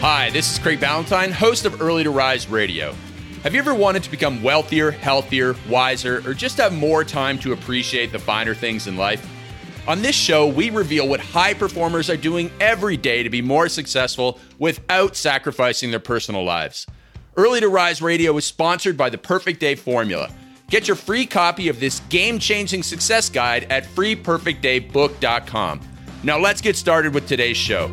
Hi, this is Craig Ballantyne, host of Early to Rise Radio. Have you ever wanted to become wealthier, healthier, wiser, or just have more time to appreciate the finer things in life? On this show, we reveal what high performers are doing every day to be more successful without sacrificing their personal lives. Early to Rise Radio is sponsored by the Perfect Day Formula. Get your free copy of this game changing success guide at freeperfectdaybook.com. Now, let's get started with today's show.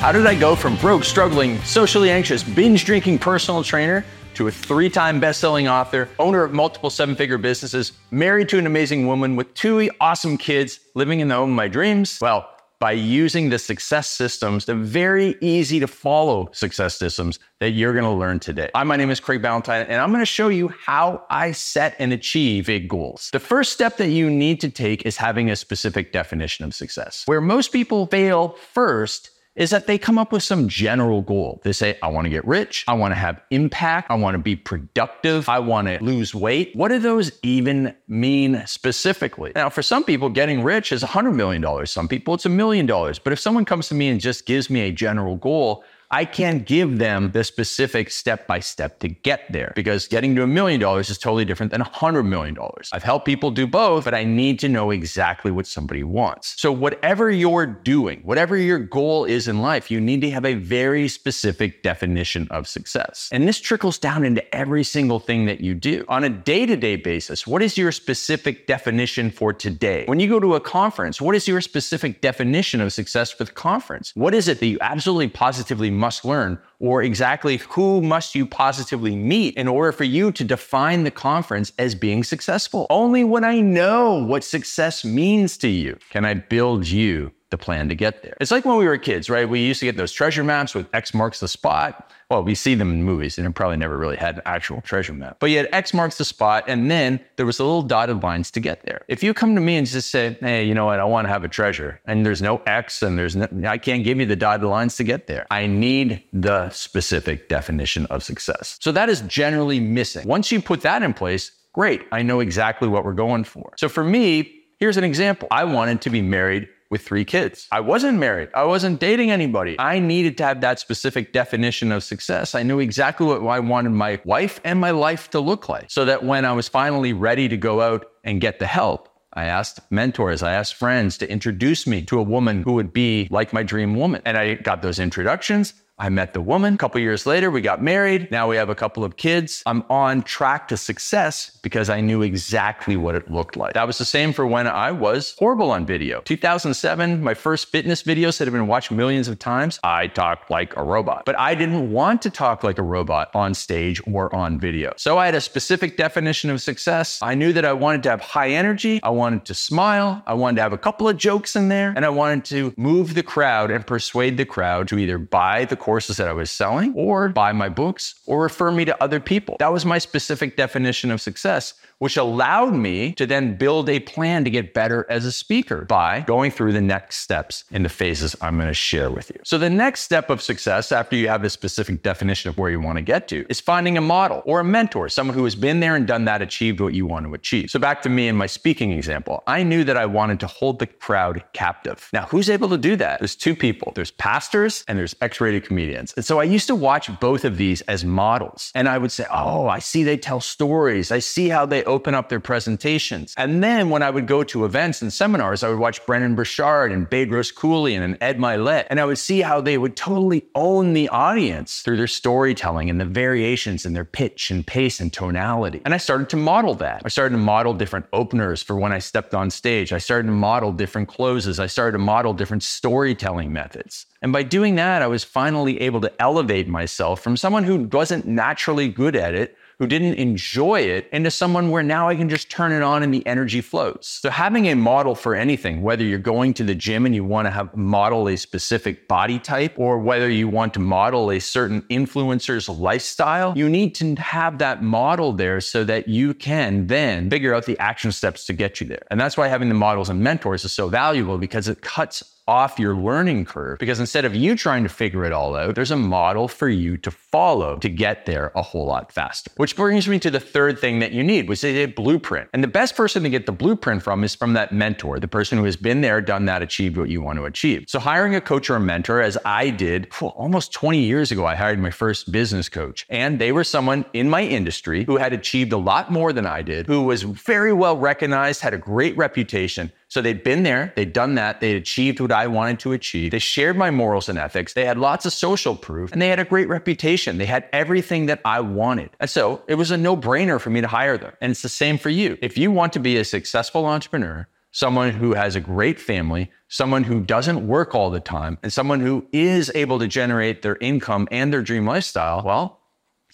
How did I go from broke, struggling, socially anxious, binge drinking personal trainer to a three time best selling author, owner of multiple seven figure businesses, married to an amazing woman with two awesome kids, living in the home of my dreams? Well, by using the success systems, the very easy to follow success systems that you're going to learn today. Hi, my name is Craig Ballantyne, and I'm going to show you how I set and achieve big goals. The first step that you need to take is having a specific definition of success. Where most people fail first is that they come up with some general goal. They say, I want to get rich. I want to have impact. I want to be productive. I want to lose weight. What do those even mean specifically? Now, for some people, getting rich is $100 million. Some people, it's a million dollars. But if someone comes to me and just gives me a general goal, I can't give them the specific step by step to get there because getting to a million dollars is totally different than a hundred million dollars. I've helped people do both, but I need to know exactly what somebody wants. So, whatever you're doing, whatever your goal is in life, you need to have a very specific definition of success. And this trickles down into every single thing that you do. On a day to day basis, what is your specific definition for today? When you go to a conference, what is your specific definition of success the conference? What is it that you absolutely positively must learn, or exactly who must you positively meet in order for you to define the conference as being successful. Only when I know what success means to you can I build you plan to get there. It's like when we were kids, right? We used to get those treasure maps with X marks the spot. Well, we see them in movies and it probably never really had an actual treasure map. But you had X marks the spot and then there was the little dotted lines to get there. If you come to me and just say, hey, you know what, I want to have a treasure and there's no X and there's no, I can't give you the dotted lines to get there. I need the specific definition of success. So that is generally missing. Once you put that in place, great. I know exactly what we're going for. So for me, here's an example. I wanted to be married with three kids. I wasn't married. I wasn't dating anybody. I needed to have that specific definition of success. I knew exactly what I wanted my wife and my life to look like so that when I was finally ready to go out and get the help, I asked mentors, I asked friends to introduce me to a woman who would be like my dream woman. And I got those introductions. I met the woman. A couple years later, we got married. Now we have a couple of kids. I'm on track to success because I knew exactly what it looked like. That was the same for when I was horrible on video. 2007, my first fitness videos that have been watched millions of times, I talked like a robot. But I didn't want to talk like a robot on stage or on video. So I had a specific definition of success. I knew that I wanted to have high energy. I wanted to smile. I wanted to have a couple of jokes in there. And I wanted to move the crowd and persuade the crowd to either buy the courses that I was selling or buy my books or refer me to other people. That was my specific definition of success, which allowed me to then build a plan to get better as a speaker by going through the next steps in the phases I'm going to share with you. So the next step of success after you have a specific definition of where you want to get to is finding a model or a mentor, someone who has been there and done that, achieved what you want to achieve. So back to me and my speaking example, I knew that I wanted to hold the crowd captive. Now, who's able to do that? There's two people. There's pastors and there's X-rated comedians comedians. And so I used to watch both of these as models. And I would say, oh, I see they tell stories. I see how they open up their presentations. And then when I would go to events and seminars, I would watch Brendon Burchard and Bedros Keuilian and Ed Mylett. And I would see how they would totally own the audience through their storytelling and the variations in their pitch and pace and tonality. And I started to model that. I started to model different openers for when I stepped on stage. I started to model different closes. I started to model different storytelling methods. And by doing that, I was finally able to elevate myself from someone who wasn't naturally good at it, who didn't enjoy it, into someone where now I can just turn it on and the energy flows. So having a model for anything, whether you're going to the gym and you want to have model a specific body type, or whether you want to model a certain influencer's lifestyle, you need to have that model there so that you can then figure out the action steps to get you there. And that's why having the models and mentors is so valuable because it cuts off your learning curve because instead of you trying to figure it all out, there's a model for you to follow to get there a whole lot faster. Which brings me to the third thing that you need, which is a blueprint. And the best person to get the blueprint from is from that mentor, the person who has been there, done that, achieved what you want to achieve. So hiring a coach or a mentor, as I did almost 20 years ago, I hired my first business coach. And they were someone in my industry who had achieved a lot more than I did, who was very well recognized, had a great reputation. So they'd been there, they'd done that, they'd achieved what I wanted to achieve. They shared my morals and ethics, they had lots of social proof, and they had a great reputation. They had everything that I wanted. And so it was a no brainer for me to hire them. And it's the same for you. If you want to be a successful entrepreneur, someone who has a great family, someone who doesn't work all the time, and someone who is able to generate their income and their dream lifestyle, well,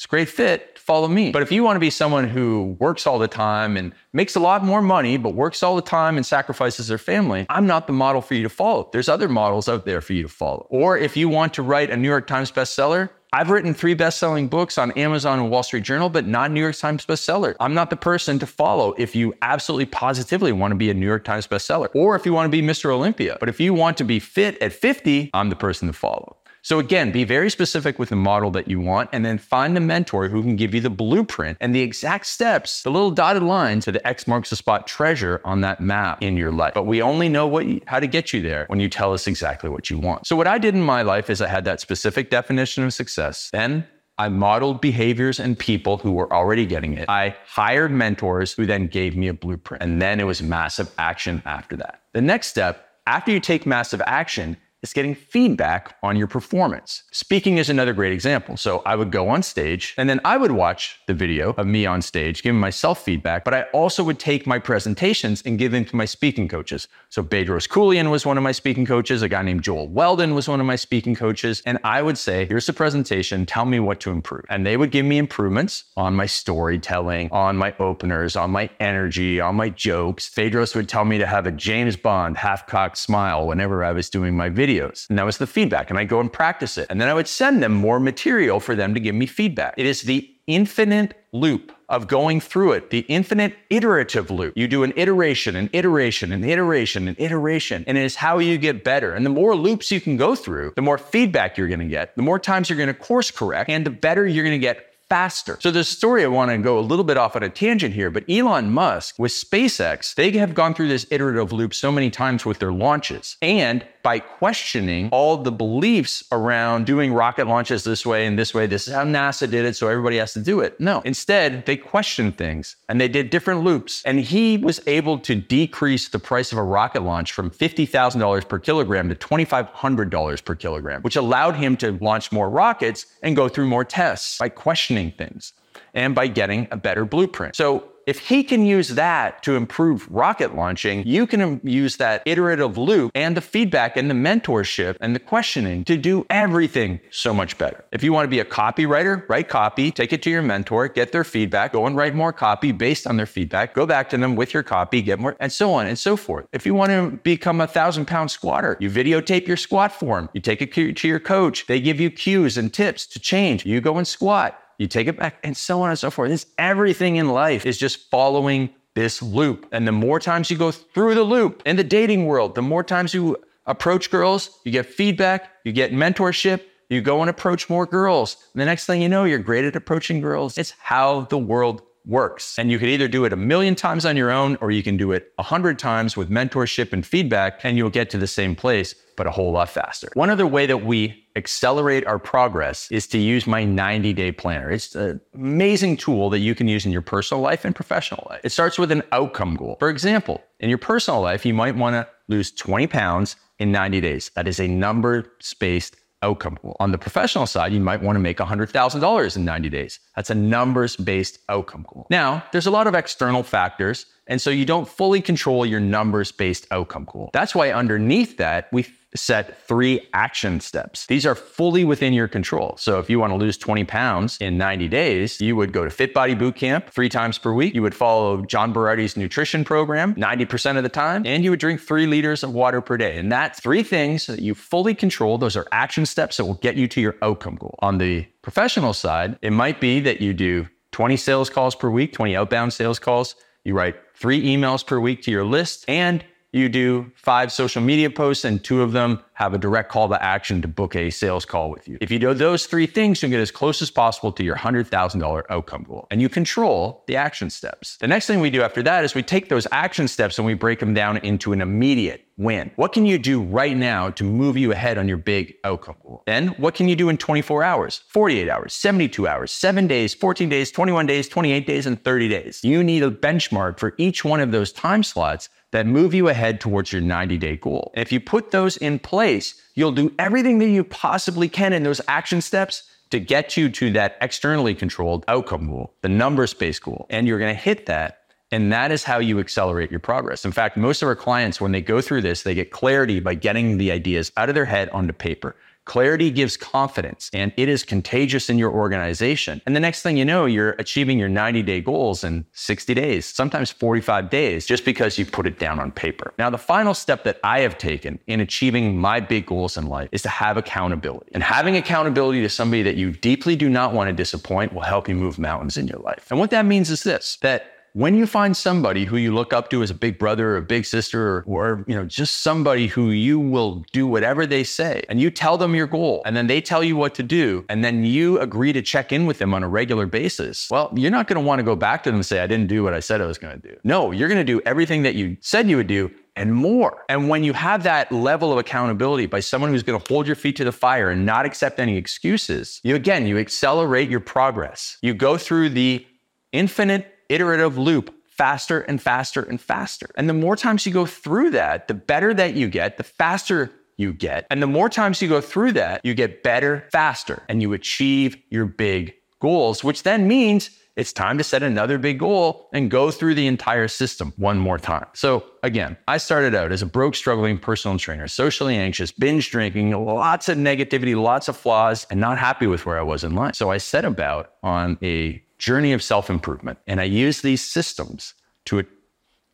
it's a great fit. Follow me. But if you want to be someone who works all the time and makes a lot more money, but works all the time and sacrifices their family, I'm not the model for you to follow. There's other models out there for you to follow. Or if you want to write a New York Times bestseller, I've written three best-selling books on Amazon and Wall Street Journal, but not New York Times bestseller. I'm not the person to follow if you absolutely positively want to be a New York Times bestseller or if you want to be Mr. Olympia. But if you want to be fit at 50, I'm the person to follow. So again, be very specific with the model that you want and then find a mentor who can give you the blueprint and the exact steps, the little dotted line to the X marks the spot treasure on that map in your life. But we only know what you, how to get you there when you tell us exactly what you want. So what I did in my life is I had that specific definition of success. Then I modeled behaviors and people who were already getting it. I hired mentors who then gave me a blueprint. And then it was massive action after that. The next step, after you take massive action, is getting feedback on your performance. Speaking is another great example. So I would go on stage and then I would watch the video of me on stage, giving myself feedback, but I also would take my presentations and give them to my speaking coaches. So Bedros Keuilian was one of my speaking coaches. A guy named Joel Weldon was one of my speaking coaches. And I would say, here's the presentation. Tell me what to improve. And they would give me improvements on my storytelling, on my openers, on my energy, on my jokes. Bedros would tell me to have a James Bond half cocked smile whenever I was doing my video videos. And that was the feedback. And I go and practice it. And then I would send them more material for them to give me feedback. It is the infinite loop of going through it, the infinite iterative loop. You do an iteration, an iteration, an iteration, an iteration, and it is how you get better. And the more loops you can go through, the more feedback you're going to get, the more times you're going to course correct, and the better you're going to get faster. So the story I want to go a little bit off on a tangent here, but Elon Musk with SpaceX, they have gone through this iterative loop so many times with their launches. And by questioning all the beliefs around doing rocket launches this way and this way, this is how NASA did it, so everybody has to do it. No, instead, they questioned things and they did different loops. And he was able to decrease the price of a rocket launch from $50,000 per kilogram to $2,500 per kilogram, which allowed him to launch more rockets and go through more tests by questioning things and by getting a better blueprint. So if he can use that to improve rocket launching, you can use that iterative loop and the feedback and the mentorship and the questioning to do everything so much better. If you want to be a copywriter, write copy, take it to your mentor, get their feedback, go and write more copy based on their feedback, go back to them with your copy, get more, and so on and so forth. If you want to become a thousand pound squatter, you videotape your squat form, you take it to your coach, they give you cues and tips to change, you go and squat you take it back, and so on and so forth. It's everything in life is just following this loop. And the more times you go through the loop in the dating world, the more times you approach girls, you get feedback, you get mentorship, you go and approach more girls. And the next thing you know, you're great at approaching girls. It's how the world works. And you could either do it a million times on your own or you can do it a hundred times with mentorship and feedback, and you'll get to the same place, but a whole lot faster. One other way that we accelerate our progress is to use my 90 day planner. It's an amazing tool that you can use in your personal life and professional life. It starts with an outcome goal. For example, in your personal life, you might want to lose 20 pounds in 90 days. That is a number based outcome goal. On the professional side, you might want to make $100,000 in 90 days. That's a numbers based outcome goal. Now, there's a lot of external factors, and so you don't fully control your numbers based outcome goal. That's why underneath that, we set three action steps. These are fully within your control. So if you want to lose 20 pounds in 90 days, you would go to Fit Body Boot Camp three times per week. You would follow John Berardi's nutrition program 90% of the time, and you would drink three liters of water per day. And that's three things that you fully control. Those are action steps that will get you to your outcome goal. On the professional side, it might be that you do 20 sales calls per week, 20 outbound sales calls. You write three emails per week to your list, and you do five social media posts and two of them have a direct call to action to book a sales call with you. If you do those three things, you'll get as close as possible to your $100,000 outcome goal and you control the action steps. The next thing we do after that is we take those action steps and we break them down into an immediate win. What can you do right now to move you ahead on your big outcome goal? Then what can you do in 24 hours, 48 hours, 72 hours, 7 days, 14 days, 21 days, 28 days, and 30 days? You need a benchmark for each one of those time slots that move you ahead towards your 90 day goal. And if you put those in place, you'll do everything that you possibly can in those action steps to get you to that externally controlled outcome goal, the numbers based goal. And you're going to hit that. And that is how you accelerate your progress. In fact, most of our clients, when they go through this, they get clarity by getting the ideas out of their head onto paper. Clarity gives confidence and it is contagious in your organization. And the next thing you know, you're achieving your 90 day goals in 60 days, sometimes 45 days, just because you put it down on paper. Now, the final step that I have taken in achieving my big goals in life is to have accountability. And having accountability to somebody that you deeply do not want to disappoint will help you move mountains in your life. And what that means is this that when you find somebody who you look up to as a big brother or a big sister or, or, you know just somebody who you will do whatever they say and you tell them your goal and then they tell you what to do and then you agree to check in with them on a regular basis well you're not going to want to go back to them and say i didn't do what i said i was going to do no you're going to do everything that you said you would do and more. And when you have that level of accountability by someone who's going to hold your feet to the fire and not accept any excuses, you again, you accelerate your progress. You go through the infinite iterative loop faster and faster and faster. And the more times you go through that, the better that you get, the faster you get. And the more times you go through that, you get better faster and you achieve your big goals, which then means it's time to set another big goal and go through the entire system one more time. So, again, I started out as a broke, struggling personal trainer, socially anxious, binge drinking, lots of negativity, lots of flaws, and not happy with where I was in life. So, I set about on a journey of self improvement. And I use these systems to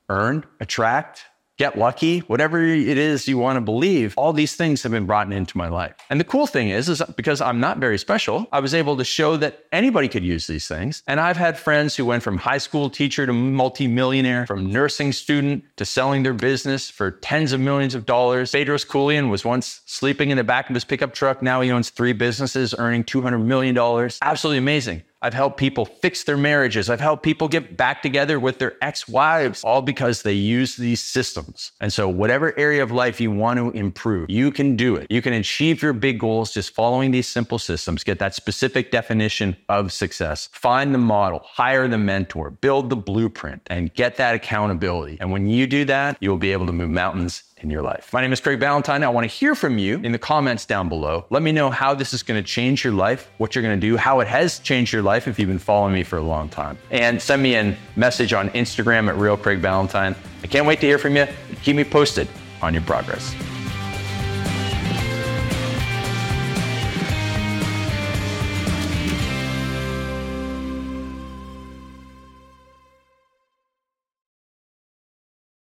earn, attract, get lucky, whatever it is you want to believe, all these things have been brought into my life. And the cool thing is, is because I'm not very special, I was able to show that anybody could use these things. And I've had friends who went from high school teacher to multimillionaire, from nursing student to selling their business for tens of millions of dollars. Bedros Keuilian was once sleeping in the back of his pickup truck. Now he owns three businesses, earning $200 million. Absolutely amazing. I've helped people fix their marriages. I've helped people get back together with their ex wives, all because they use these systems. And so, whatever area of life you want to improve, you can do it. You can achieve your big goals just following these simple systems, get that specific definition of success, find the model, hire the mentor, build the blueprint, and get that accountability. And when you do that, you'll be able to move mountains in your life. My name is Craig Ballantyne. I want to hear from you in the comments down below. Let me know how this is going to change your life, what you're going to do, how it has changed your life if you've been following me for a long time. And send me a message on Instagram at Real Craig Ballantyne. I can't wait to hear from you. Keep me posted on your progress.